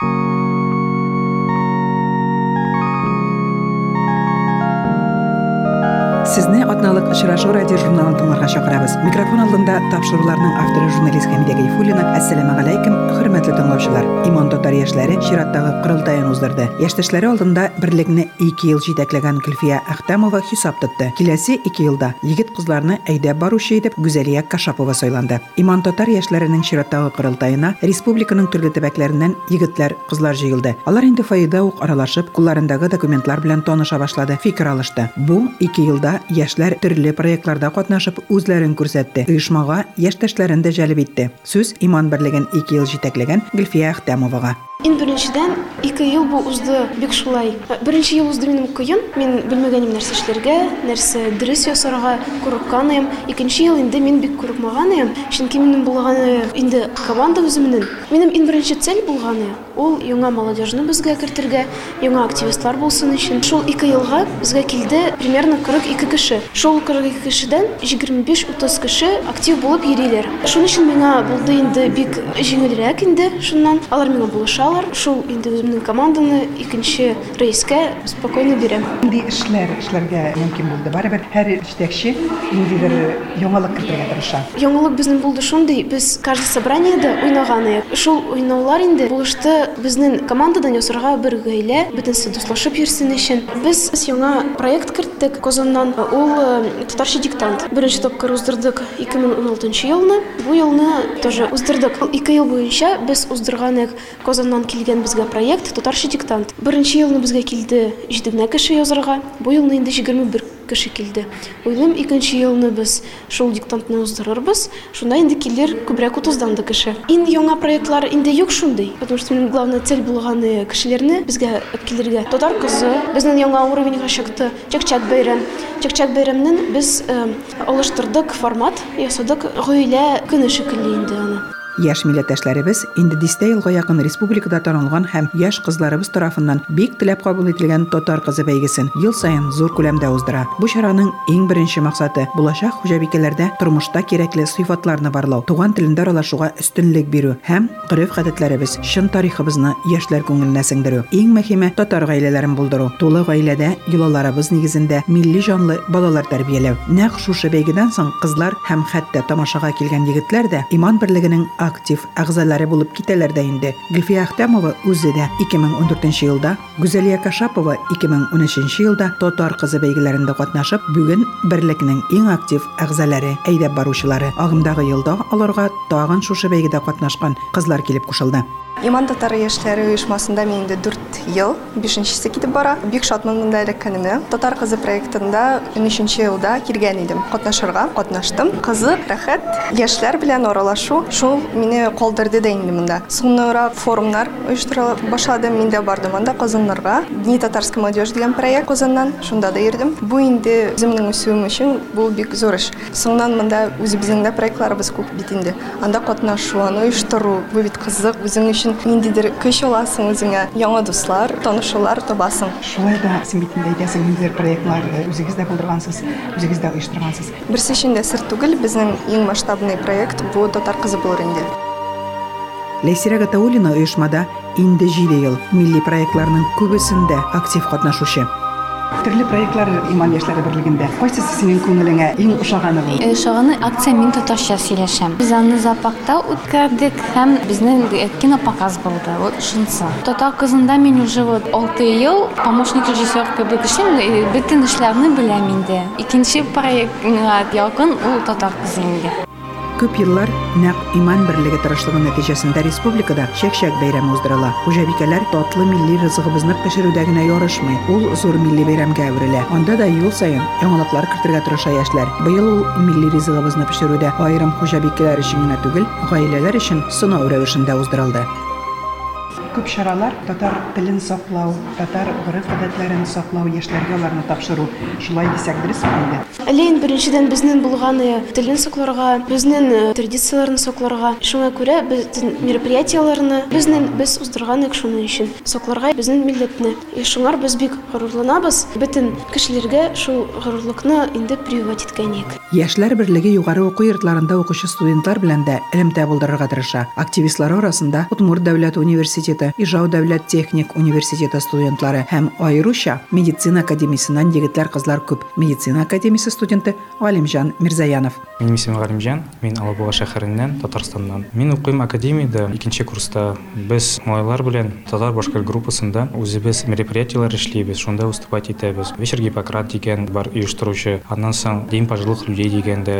thank you Сезне атналык очрашу радио журналын тыңларга чакырабыз. Микрофон алдында тапшыруларның авторы журналист Хәмидә Гайфуллина. Ассаламу алейкум, хөрмәтле тыңлаучылар. Иман Татар яшьләре чираттагы кырылтайын уздырды. Яшьтәшләре алдында берлекне 2 ел җитәкләгән Гөлфия Ахтамова хисап тотты. Киләсе 2 елда егет кызларны әйдәп баручы итеп Гүзәлия Кашапова сайланды. Иман Татар яшьләренең чираттагы кырылтайына республиканың төрле төбәкләреннән егетләр, кызлар җыелды. Алар инде файда ук аралашып, кулларындагы документлар белән таныша башлады, фикер алышты. Бу 2 елда яшьләр төрле проектларда катнашып үзләрен күрсәтте. Оешмага яшьтәшләрен дә җәлеп итте. Сүз Иман берлеген 2 ел җитәкләгән Гөлфия Ахтамовага. Ин беренчедән 2 ел бу узды бик шулай. Беренче ел узды минем кыен. Мин белмәгәнем нәрсә эшләргә, нәрсә дөрес ясарга курыккан идем. Икенче ел инде мин бик курыкмаган. Чөнки минем булганы инде команда үземнең. Минем ин беренче цель булганы ул яңа молодежьне безгә кертергә, яңа активистлар булсын өчен. Шул 2 елга безгә килде примерно 42 кеше. Шул 42 кешедән 25-30 кеше актив булып йөриләр. Шуның өчен миңа булды инде бик җиңелрәк инде шуннан. Алар миңа булышалар. Шул инде үземнең команданы икенче рейскә спокойно бирәм. Инде эшләр эшләргә мөмкин булды. Барыбер һәр җитәкче ниндидер яңалык кертергә тырыша. Яңалык безнең булды шундый, без каждый собраниедә уйнаган идек. Шул уйнаулар инде булышты безнең командадан ясарга бер гаилә, бөтенсе дуслашып йөрсен өчен. Без яңа проект керттек Казаннан. Ул э, татарча диктант. Беренче тапкыр уздырдык 2016 елны. Бу елны тоже уздырдык. 2 ел буенча без уздырган идек Казаннан килгән безгә проект татарча диктант. Беренче елны безгә килде 7 генә кеше язарга. Бу елны инде 21 кеше килде. Уйлым икенче елны без шул диктантны уздырырбыз. Шунда инде килер күбрәк 30дан да кеше. Ин яңа проектлар инде юк шундый. Потому что минем главная цель булганы кешеләрне безгә килергә. Татар кызы безнең яңа уровеньга чыкты. Чакчак бәйрәм. Чакчак бәйрәмнән без э, алыштырдык формат, ясадык гаилә көне шикелле инде аны. Яшь милләттәшләребез инде дистә елга якын республикада танылган һәм яшь кызларыбыз тарафыннан бик теләп кабул ителгән Татар кызы бәйгесен ел саен зур күләмдә уздыра. Бу чараның иң беренче максаты булачак хуҗабикәләрдә тормышта кирәкле сыйфатларны барлау, туган телендә аралашуга өстенлек бирү һәм гореф-гадәтләребез, чын тарихыбызны яшьләр күңеленә сеңдерү. Иң мөһиме татар гаиләләрен булдыру. Тулы гаиләдә йолаларыбыз нигезендә милли җанлы балалар тәрбияләү. Нәкъ шушы бәйгедән соң кызлар һәм хәтта тамашага килгән егетләр дә иман берлегенең актив әгъзалары булып китәләр дә инде. Гөлфия Ахтамова үзе дә 2014 елда, Гүзәлия Кашапова 2013 елда татар кызы бәйгеләрендә катнашып, бүген берлекнең иң актив әгъзалары, әйдәп баручылары. Агымдагы елда аларга тагын шушы бәйгедә катнашкан кызлар килеп кушылды. Иман татар яшьләре оешмасында мин инде 4 ел, 5нчесе китеп бара. Бик шатман монда эләккәнемә. Татар кызы проектында 13нче елда килгән идем. Катнашырга катнаштым. Кызык, рәхәт, яшьләр белән аралашу шул мине калдырды да инде монда. Соңнара форумнар оештыра башладым. Мин дә бардым анда. Дни татарской молодежи дигән проект Казаннан. Шунда да йөрдем. Бу инде үземнең үсүем өчен бу бик зур эш. Соңнан монда үзебезнең дә проектларыбыз күп бит инде. Анда катнашу, аны оештыру, бу бит кызык, ниндидер көч аласың үзеңә, яңа дуслар, танышулар табасың. Шулай да син бит инде әйтәсең ниндидер проектлар үзегез дә булдыргансыз, үзегез дә оештыргансыз. Берсе өчен дә сер түгел, безнең иң масштабный проект бу татар кызы булыр инде. Ләйсирә Гатаулина оешмада инде 7 ел милли проектларның күбесендә актив катнашучы. Төрле проектлар Иман яшьләре берлегендә. Кайсысы синең күңелеңә иң ошаганы бу? Шаганы акция мин татарча сөйләшәм. Без аны запакта үткәрдек һәм безнең кинопоказ булды. Вот шунысы. Татар кызында мин уже вот 6 ел помощник режиссер кебек эшлим, бөтен эшләрне беләм инде. Икенче проект миңа якын ул татар кызы инде. Күп еллар нәкъ иман берлеге тырышлыгы нәтиҗәсендә республикада чәк-чәк бәйрәме уздырыла. Хуҗабикәләр татлы милли ризыгыбызны пешерүдә генә ярышмый. Ул зур милли бәйрәмгә әверелә. Анда да ел саен яңалыклар кертергә тырыша яшьләр. Быел ул милли ризыгыбызны пешерүдә аерым хуҗабикәләр өчен генә түгел, гаиләләр өчен сынау рәвешендә уздырылды. Күп чаралар татар телен саклау, татар гореф-гадәтләрен саклау яшьләргә аларны тапшыру. Шулай дисәк дөресме инде? Әле инде беренчедән безнең булганы телен сакларга, безнең традицияларны сакларга. Шуңа күрә безнең мероприятияларны безнең без уздырган шуның өчен. Сакларга безнең милләтне. Шуңар без бик горурланабыз. Бөтен кешеләргә шул инде приват иткән. Яшьләр берлеге югары уку йортларында укучы студентлар белән дә элемтә булдырырга тырыша. Активистлар арасында Удмурт дәүләт университеты, Ижау дәүләт техник университеты студентлары һәм аеруча медицина академиясеннән егетләр кызлар күп. Медицина академиясе студенты Галимҗан Мирзаянов. Минем исемем Галимҗан, мин Алабуга шәһәреннән, Татарстаннан. Мин укыйм академиядә, икенче курста. Без малайлар белән татар башкал группасында үзебез мероприятиялар эшлибез, шунда выступать итәбез. Вечер Гиппократ дигән бар оештыручы, аннан соң День пожилых дигән дә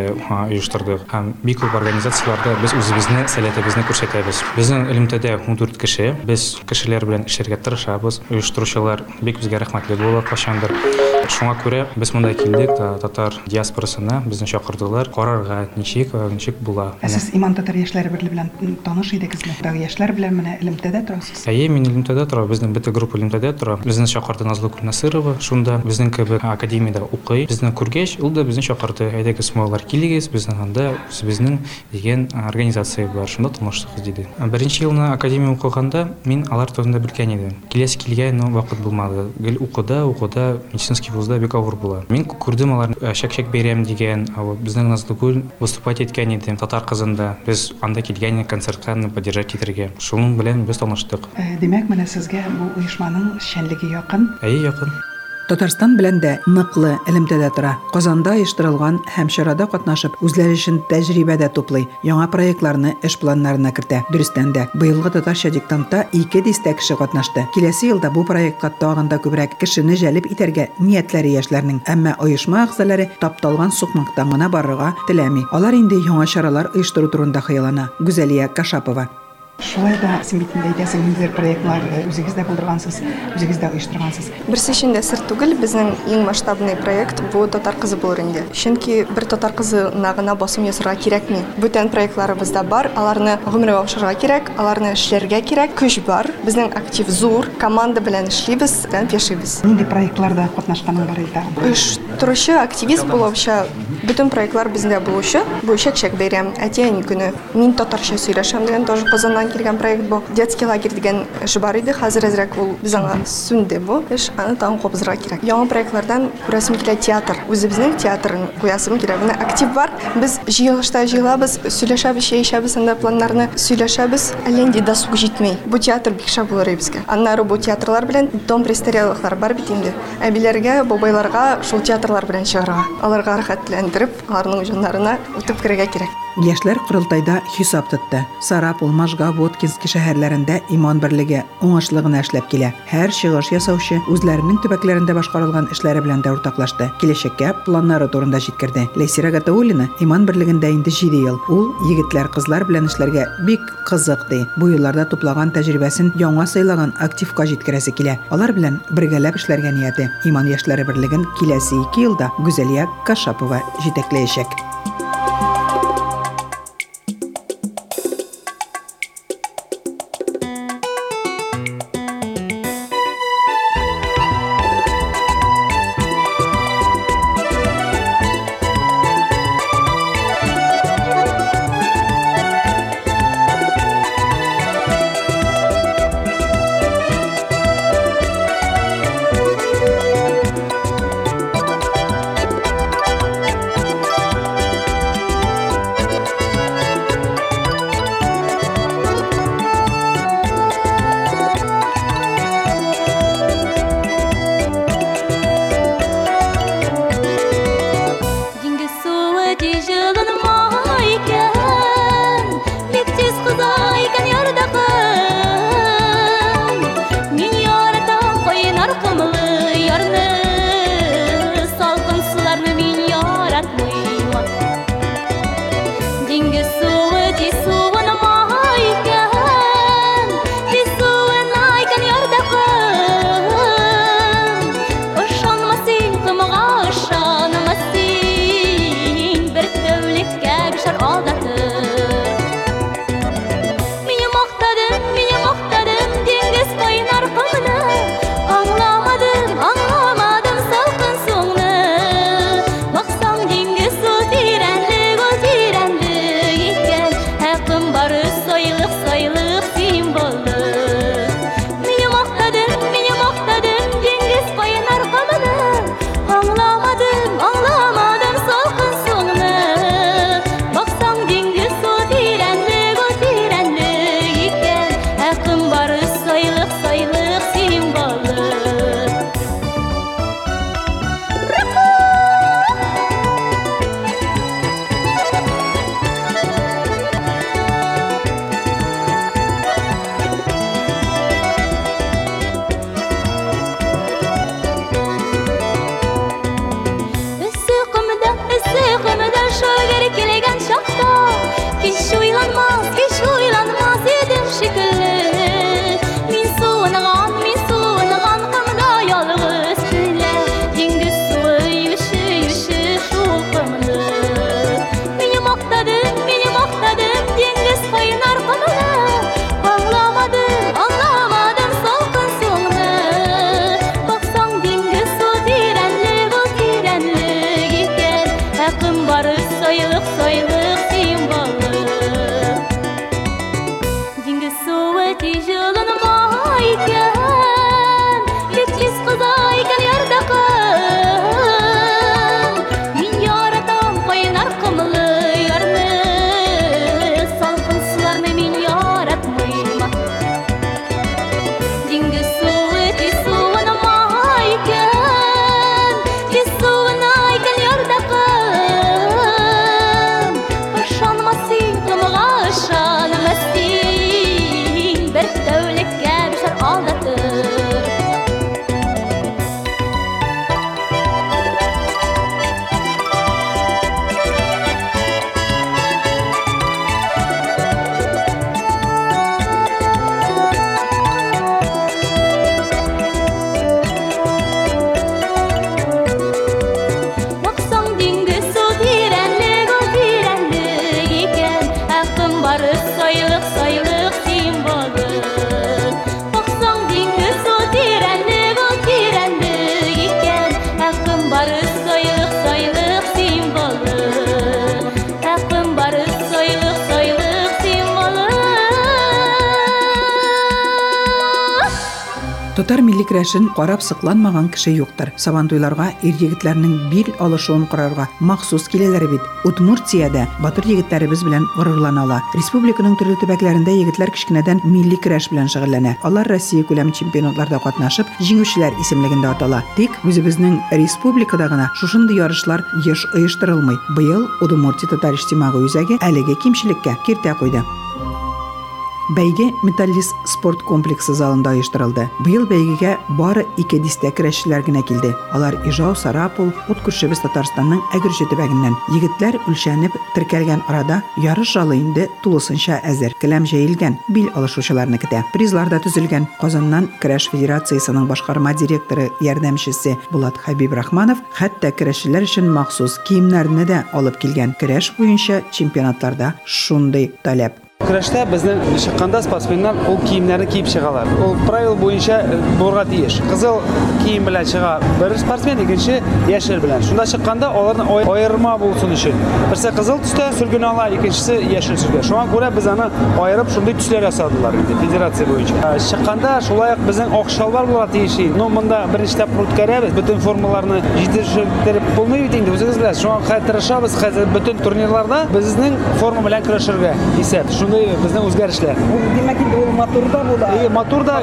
оештырдык. Һәм бик күп организацияларда без үзебезне сәләтебезне күрсәтәбез. Безнең элемтәдә 14 кеше, без кешеләр белән эшләргә тырышабыз. Оештыручылар бик безгә рәхмәтле була кашандыр. Шуңа күрә без монда килдек, татар диаспорасына безне чакырдылар. Карарга ничек, ничек була. Сез Иман татар яшьләре берлеге белән таныш идегезме? Дагы яшьләр белән менә элемтәдә торасыз. Әйе, мин элемтәдә тора, безнең бөтә группа элемтәдә тора. Безне чакырды Назлы Кулнасырова, шунда безнең кебек академиядә укый. Безне күргәч, ул да безне чакырды. Әйдәгез, малайлар килегез, безнең анда безнең дигән организация бар. Шунда таныштык диде. Беренче елны академия укыганда мин алар турында белгән идем. Киләсе килгән вакыт булмады. Гел укыда, укыда медицинский вузда бик авыр була. Мин күрдем алар шәк-шәк бәйрәм дигән, безнең Назлыгүл выступать иткән идем татар кызында. Без анда килгән концертка поддержать итәргә. Шуның белән без таныштык. Димәк, менә сезгә бу оешманың шәнлеге якын. Әйе, якын. Татарстан белән дә ныклы элемтәдә тора. Казанда оештырылган һәм чарада катнашып, үзләре өчен тәҗрибә дә туплый, яңа проектларны эш планнарына кертә. Дөрестән дә, быелгы татарча диктантта 2 дистә кеше катнашты. Киләсе елда бу проектка тагын да күбрәк кешене җәлеп итәргә ниятләре яшьләрнең, әмма оешма әгъзалары тапталган сукмактан гына барырга теләми. Алар инде яңа чаралар оештыру турында хыяллана. Гүзәлия Кашапова Шулай да син бит инде әйтәсең ниндидер проектлар үзегез дә булдыргансыз, үзегез дә оештыргансыз. Берсе өчен дә сер түгел, безнең иң масштабный проект бу татар кызы булыр инде. Чөнки бер татар кызы нагына басым ясарга кирәкми. Бүтән проектларыбызда бар, аларны гомергә ашырга кирәк, аларны эшләргә кирәк, көч бар. Безнең актив зур, команда белән эшлибез, белән яшибез. Нинди проектларда катнашканың бар иде? Оештыручы, активист булучы, бүтән проектлар бездә булучы, бу чәк-чәк бәйрәм, әтиән көне. Мин татарча сөйләшәм дигән тоже Казаннан килгән проект бу. Детский лагерь дигән эш бар иде, хәзер әзрәк ул без аңа сүнде бу. Эш аны таң кобызырга кирәк. Яңа проектлардан күрәсем килә театр. Үзебезнең театрын куясым килә. Менә актив бар. Без җыелышта җыелабыз, сөйләшәбез, чәйшәбез, анда планнарны сөйләшәбез. Әле инде досуг җитмәй. Бу театр бик шәп булыр безгә. Аннары бу театрлар белән дом престарелыклар бар бит инде. Әбиләргә, бабайларга шул театрлар белән чыгарга. Аларга рәхәтләндереп, аларның җаннарына үтеп керергә кирәк. Яшьләр корылтайда хисап тотты. Сарапул, Можга, Воткинский шәһәрләрендә иман берлеге уңышлы гына эшләп килә. Һәр чыгыш ясаучы үзләренең төбәкләрендә башкарылган эшләре белән дә уртаклашты. Киләчәккә планнары турында җиткерде. Ләйсира Гатауллина иман берлегендә инде 7 ел. Ул егетләр, кызлар белән эшләргә бик кызык ди. Бу елларда туплаган тәҗрибәсен яңа сайлаган активка җиткерәсе килә. Алар белән бергәләп эшләргә нияте. Иман яшьләре берлеген киләсе 2 елда Гүзәлия Кашапова җитәкләячәк. Татар милли көрәшен карап сыкланмаган кеше юктыр. Сабантуйларга ир егетләрнең бил алышуын карарга махсус киләләр бит. Удмуртиядә батыр егетләребез белән горурланалар. Республиканың төрле төбәкләрендә егетләр кичкенәдән милли көрәш белән шөгыльләнә. Алар Россия күләм чемпионатларда катнашып, җиңүчеләр исемлегендә атала. Тик үзебезнең республикада гына шушындый ярышлар еш оештырылмый. Быел Удмуртия татар иҗтимагый үзәге әлеге кимчелеккә киртә куйды. Бәйге Металлист спорт комплексы залында оештырылды. Быел бәйгегә бары 2 дистә көрәшчеләр генә килде. Алар Ижау, Сарапул, ут күршебез Татарстанның Әгерҗе төбәгеннән. Егетләр үлчәнеп теркәлгән арада ярыш залы инде тулысынча әзер. Келәм җәелгән, бил алышучыларны көтә. Призлар да төзелгән. Казаннан Көрәш Федерациясының башкарма директоры ярдәмчесе Булат Хабиб Рахманов хәтта көрәшчеләр өчен махсус киемнәрне дә алып килгән. Көрәш буенча чемпионатларда шундый таләп Көрәштә безнең чыкканда спортсменнар ул киемнәрне киеп чыгалар. Ул правил буенча булырга тиеш. Кызыл кием белән чыга бер спортсмен, икенче яшел белән. Шунда чыкканда аларны аерма булсын өчен. Берсе кызыл төстә сөлгене ала, икенчесе яшел сөлгә. Шуңа күрә без аны аерып шундый төсләр ясадылар инде федерация буенча. Чыкканда шулай ук безнең ак шалбар булырга тиеш. Ну монда беренче тапкыр үткәрәбез. Бөтен формаларны җитештереп булмый бит инде. Үзегез беләсез. Шуңа хәтерләшәбез хәзер бөтен турнирларда безнең форма белән көрәшергә исәп. Шундый безнең үзгәрешләр. Димәк инде ул матурда була. И матурда,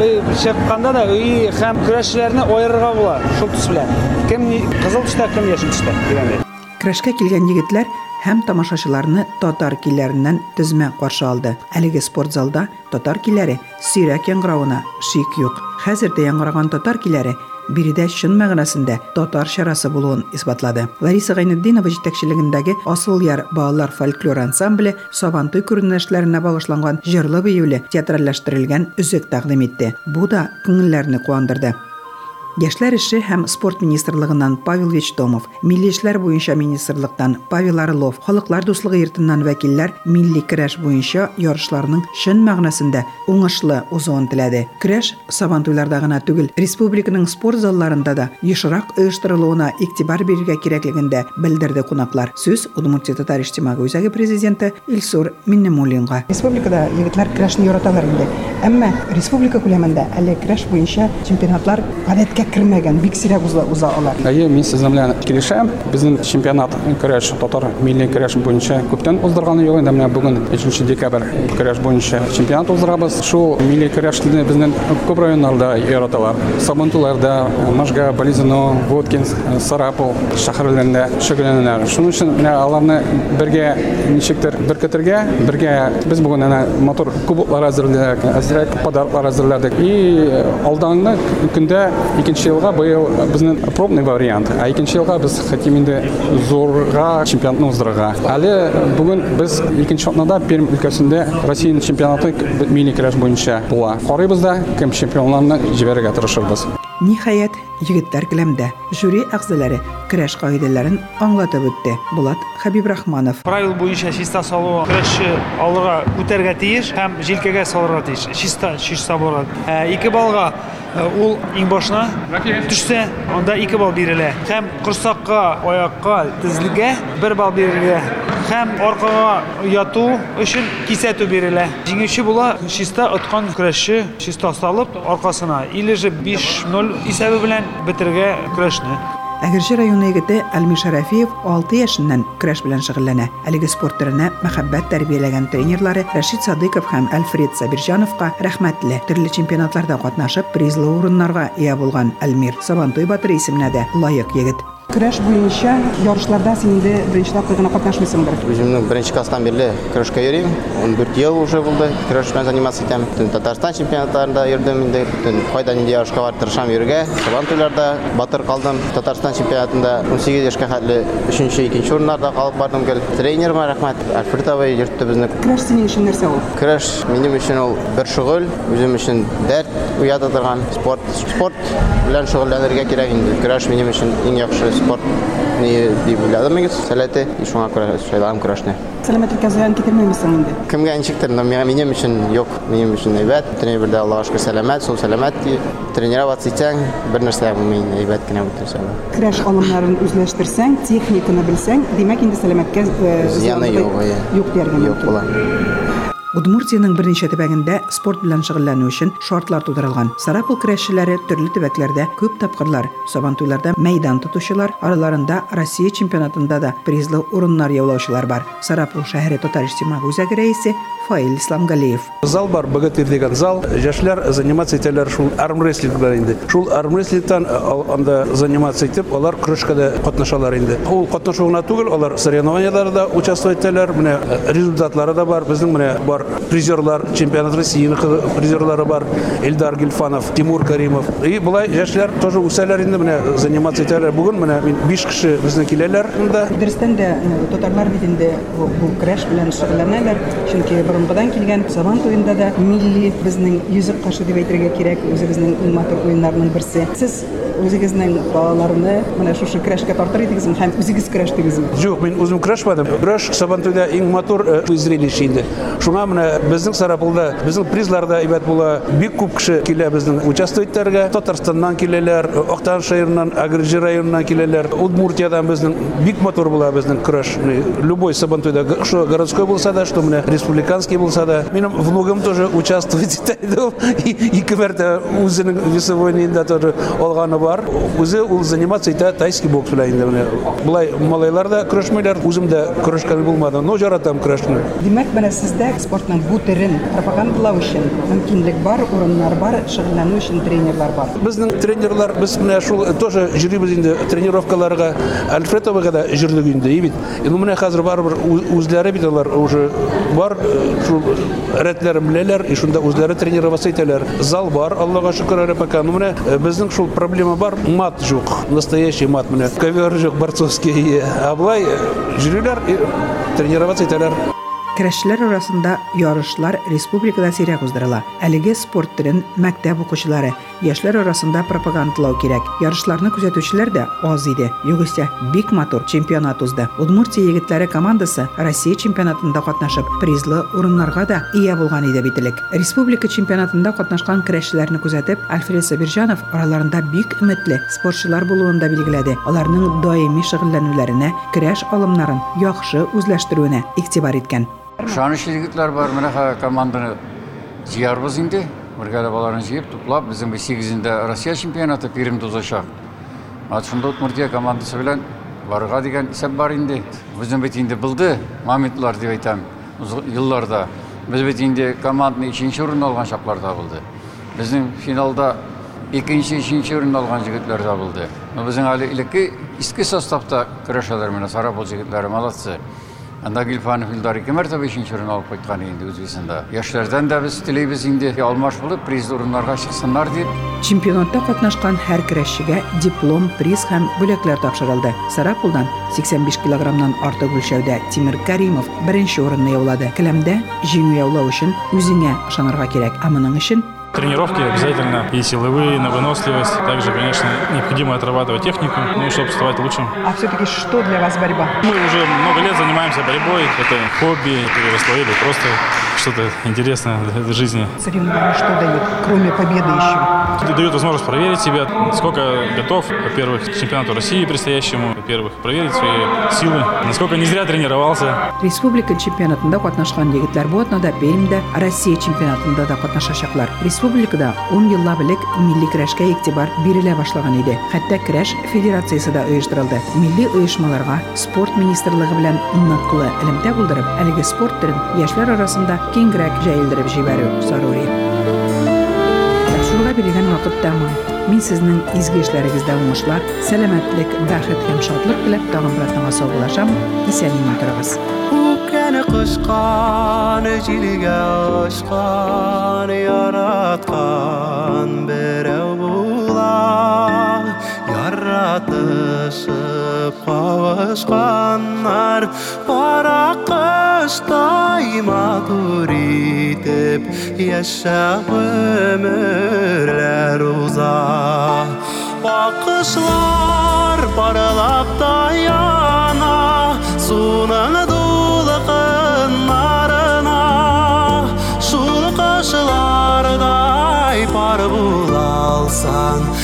и чыкканда да и һәм көрәшчеләрне аерырга була шул төс белән. Кем кызыл төстә, кем яшел төстә дигәндәй. Көрәшкә килгән егетләр һәм тамашачыларны татар килләреннән тезмә каршы алды. Әлеге спорт залда татар килләре сирәк яңгыравына шик юк. Хәзердә яңгыраган татар килләре биредә чын мәгънәсендә татар чарасы булуын исбатлады. Лариса Гайнетдинова җитәкчелегендәге Асыл яр балалар фольклор ансамбле Сабантуй күренешләренә багышланган җырлы биюле театральләштерелгән үзек тәкъдим итте. Бу да күңелләрне куандырды. Яшьләр эше һәм спорт министрлыгыннан Павел Вечтомов, Милли эшләр буенча министрлыктан Павел Орлов, Халыклар дуслыгы йортыннан вәкилләр милли көрәш буенча ярышларның чын мәгънәсендә уңышлы узуын теләде. Көрәш сабантуйларда гына түгел, республиканың спорт залларында да ешрак оештырылуына игътибар бирергә кирәклегендә белдерде кунаклар. Сүз Удмуртия татар иҗтимагый үзәге президенты Илсур Миннемуллинга. Республикада егетләр көрәшне яраталар инде. Әмма республика күләмендә әле көрәш буенча чемпионатлар гадәткә кірмәгән бик сирәк уза, уза алар. Әйе, мин сезнең белән килешәм. Безнең чемпионат көрәш татар милли көрәш буенча күптән уздырганы юк инде. Менә бүген 3 декабрь көрәш буенча чемпионат уздырабыз. Шул милли көрәшне безнең күп районнарда яраталар. Сабантуйларда, Можга, Болизино, Воткинс, Сарапул шәһәрләрендә шөгыльләнәләр. Шуның өчен менә аларны бергә ничектер беркетергә, бергә без бүген әнә мотор кубоклар әзерләдек, әзерләдек. И алданны көндә икенче елга быел безнең пробный вариант. А икенче елга без хотим инде зорга чемпионатны уздырырга. Әле бүген без икенче атнада Пермь өлкәсендә Россия чемпионаты милли көрәш буенча була. Карыйбыз да кем чемпионларны җибәрергә тырышырбыз. Ниһаять, егетләр келәмдә жюри әгъзалары көрәш кагыйдәләрен аңлатып үтте. Булат Хабиб Рахманов. Правил буенча чиста салу көрәшче алырга күтәргә тиеш һәм җилкәгә салырга тиеш. Чиста чиста булырга. Ике балга ул иң башына төшсә, анда 2 бал бирелә. Һәм корсакка, аякка, тезлегә 1 бал бирелә. Һәм аркага яту өчен кисәтү бирелә. Җиңүче була чиста откан көрәшче чиста салып аркасына или же 5-0 исәбе белән бетергә көрәшне. Әгерҗе районы егете Әлми Шарафиев 6 яшеннән көрәш белән шөгыльләнә. Әлеге спорт төренә мәхәббәт тәрбияләгән тренерлары Рашид Садыйков һәм Альфред Сабирҗановка рәхмәтле. Төрле чемпионатларда катнашып, призлы урыннарга ия булган Әлмир Сабантуй батыр исеменә дә лаек егет. Көрәш буенча ярышларда син инде беренче тапкыр гына катнашмыйсыңдыр. Беренче класстан бирле көрәшкә йөрим. 14 ел уже булды. Көрәш белән заниматься итәм. Татарстан чемпионатларында йөрдем инде. Бөтен кайда нинди ярышка барып тырышам йөрергә. Сабантуйларда батыр калдым. Татарстан чемпионатында 18 яшькә хәтле 3нче, 2нче урыннарда калып бардым гел. Тренерыма рәхмәт. Альфред абый йөртте безне. Синең өчен нәрсә ул? Көрәш минем өчен ул бер шөгыль, үзем өчен дәрт уята торган спорт. Спорт белән шөгыльләнергә кирәк инде. Көрәш минем өчен иң яхшы спорт китермәймесең инде. Кемгә ничектер, но минем өчен юк, минем өчен әйбәт. Тренерда Аллаһка шөкер сәламәт, сул сәламәт. Тренироваться итсәң, бер нәрсә булмый, әйбәт кенә үтәсәң. Көрәш алымнарын үзләштерсәң, техниканы белсәң, димәк инде сәламәткә зыяны юк. Юк дияргә Юк була. Удмуртияның берничә төбәгендә спорт белән шөгыльләнү өчен шартлар тудырылган. Сарапул көрәшчеләре төрле төбәкләрдә күп тапкырлар. Сабантуйларда мәйдан тотучылар, араларында Россия чемпионатында да призлы урыннар яулаучылар бар. Сарапул шәһәре татар иҗтимагый үзәге рәисе Фаил Исламгалиев. зал бар богатырь деген зал. Жашлар заниматься итәләр. Шул армрестлинг белән инде. Шул армрестлингтан анда заниматься итеп алар көрәшкәдә катнашалар инде. Ул катнашу гына түгел алар соревнованияларда участвовать итәләр. Менә результатлары да бар. Безнең менә бар призерлар чемпионат россии призерлары бар эльдар гилфанов тимур каримов и болай жашлар тоже үсәләр инде менә заниматься итәләр бүген менә мин биш кеше безнең киләләр монда Дөрестән дә татарлар бит инде бу көрәш белән шөгыльләнәләр. Чөнки борынгыдан килгән Сабан туенда да милли безнең йөзек кашы дип әйтергә кирәк, үзебезнең иң матур уеннарның берсе. Сез үзегезнең балаларны менә шушы көрәшкә тартыр идегезме һәм үзегез көрәштегезме? Жоқ, мен үзім күрәшмәдем. Көрәш Сабантуйда иң матур зрелище инде. Шуңа менә безнең Сарапулда, безнең призларда әйбәт була. Бик күп кеше килә безнең участвовательләргә. Татарстаннан киләләр, Актан шәһәреннән, Агрижи районыннан киләләр. Удмуртиядан безнең бик матур була безнең көрәш. Любой Сабантуйда, что городской булса да, что менә республиканский булса да. Минем внугым тоже участвовать итә. Ике мәртә үзенең весовой тоже алганы бар. Үзе ул заниматься итә тайский бокс белән инде менә. Булай малайлар да көрәшмәйләр, үзем дә көрәшкән булмады. Но жаратам көрәшне. Димәк, менә сездә спортның бу төрен пропагандалау өчен мөмкинлек бар, урыннар бар, шөгыльләнү өчен тренерлар бар. Безнең тренерлар, без менә шул тоже йөрибез инде тренировкаларга. Альфредовага да йөрдек инде, и бит. Ну менә хәзер барыбер үзләре бит уже бар шул рәтләрен беләләр, и шунда үзләре тренироваться итәләр. Зал бар, Аллага шөкер пока. Ну менә безнең шул проблема бар, мат юк. Настоящий мат менә. Ковер юк борцовский. А булай йөриләр, тренироваться итәләр. Көрәшчеләр арасында ярышлар республикада сирәк уздырыла. Әлеге спорт төрен мәктәп укучылары, яшьләр арасында пропагандалау кирәк. Ярышларны күзәтүчеләр дә аз иде. Югыйсә, бик матур чемпионат узды. Удмуртия егетләре командасы Россия чемпионатында катнашып, призлы урыннарга да ия булган иде бит элек. Республика чемпионатында катнашкан көрәшчеләрне күзәтеп, Альфред Сабирҗанов араларында бик өметле спортчылар булуын да билгеләде. Аларның даими шөгыльләнүләренә, көрәш алымнарын яхшы үзләштерүенә игътибар иткән. Шаныш егетлер бар, мына команданы жиярбыз инде. Бергәле баларын җыеп, туплап, безнең бу 8 Россия чемпионаты Пермьдә узачак. Ат шунда Удмуртия командасы белән барырга дигән исәп бар инде. Безнең бит инде булды моментлар дип әйтәм. Елларда без бит инде команданы 2нче урын алган чакларда булды. Безнең финалда 2нче, 3нче урын алган җегетләр дә булды. Безнең әле илекке иске составта көрәшәләр менә Сарапул җегетләре молодцы. Анда Гилфанов Илдар мәртәбә өченче урын алып кайткан инде Үзбекстанда. Яшьләрдән дә без теләйбез инде алмаш булып приз урыннарга чыксыннар дип. Чемпионатта катнашкан һәр көрәшчегә диплом, приз һәм бүләкләр тапшырылды. Сарапулдан 85 килограммнан артык үлчәүдә Тимир Каримов беренче урынны яулады. Келәмдә җиңү яулау өчен үзеңә ышанырга кирәк. Ә моның өчен Тренировки обязательно и силовые, на выносливость. Также, конечно, необходимо отрабатывать технику, ну, чтобы ставать лучшим. А все-таки что для вас борьба? Мы уже много лет занимаемся борьбой. Это хобби, переросло или просто что-то интересное в жизни. Соревнования что дают, кроме победы еще? Это дает возможность проверить себя, сколько готов, во-первых, к чемпионату России предстоящему, во-первых, проверить свои силы, насколько не зря тренировался. Республика чемпионатында катнашкан егетләр бу атнада Пермьдә Россия чемпионатында да катнашачаклар. Республикада 10 еллап элек милли көрәшкә игътибар бирелә башлаган иде. Хәтта көрәш федерациясе дә оештырылды. Милли оешмаларга спорт министрлыгы белән ныклы элемтә булдырып, әлеге спорт төрен яшьләр арасында киңрәк җәелдереп җибәрү зарури. Тапшыруга бирелгән вакыт тәмам. Мин сезнең изге эшләрегездә уңышлар, сәламәтлек, бәхет һәм шатлык теләп тагын бер атнага саубуллашам. Исән-имин торыгыз. aşkan ecilige aşkan yaratkan bereu bula. Yaratışıp kavuşkanlar para kıştay mağdur itip yaşap ömürler uza bakışlar paralakta yana sunan song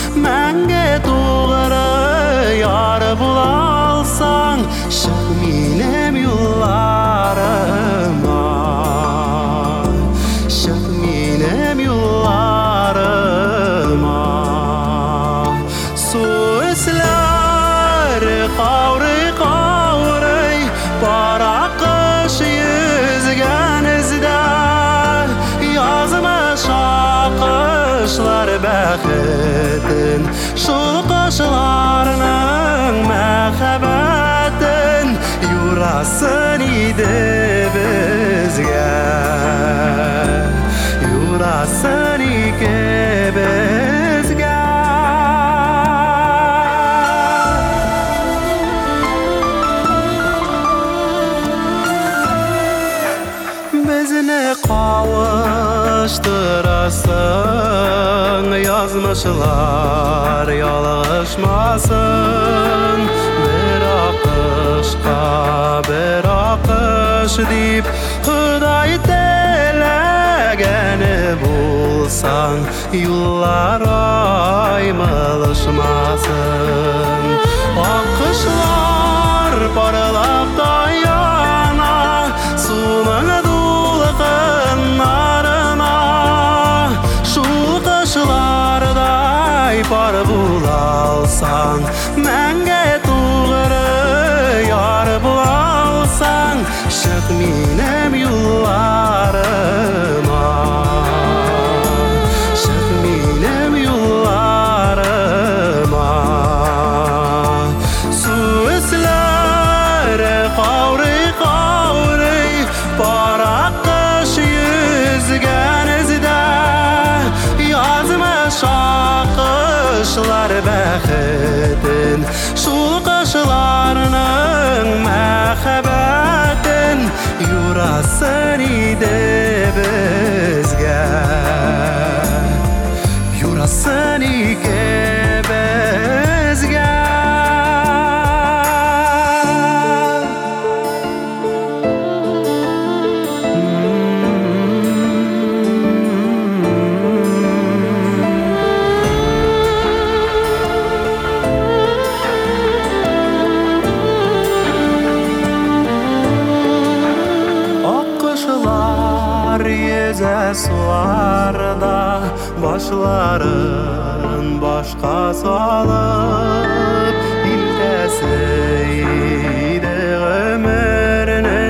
бәхетен Шул кошларның мәхәббәтен Юрасын иде безгә Юрасын икебезгә Безне кавыштырасың Язмышлар ялгышмасын Бер акышка бер акыш дип Худай теләгәне булсаң Юллар аймылышмасын Акышлар паралап булалсаң Мәңге тугры яр булалсаң Чык минем юлларыма Чык минем юлларыма Су эсләре каурый каурый Парак кыш йөзгән эздә Язмыш акышлар бәхетен Шул кышларның мәхәббәтен Юрасын иде Saçların başqa salıb Iltəsiydi ömürünü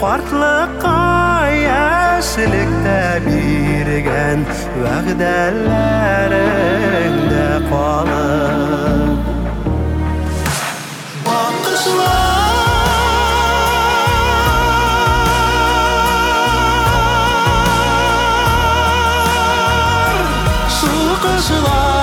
Qartlıqqa yaşlıqda birgən Vəqdələrin qalıb 是我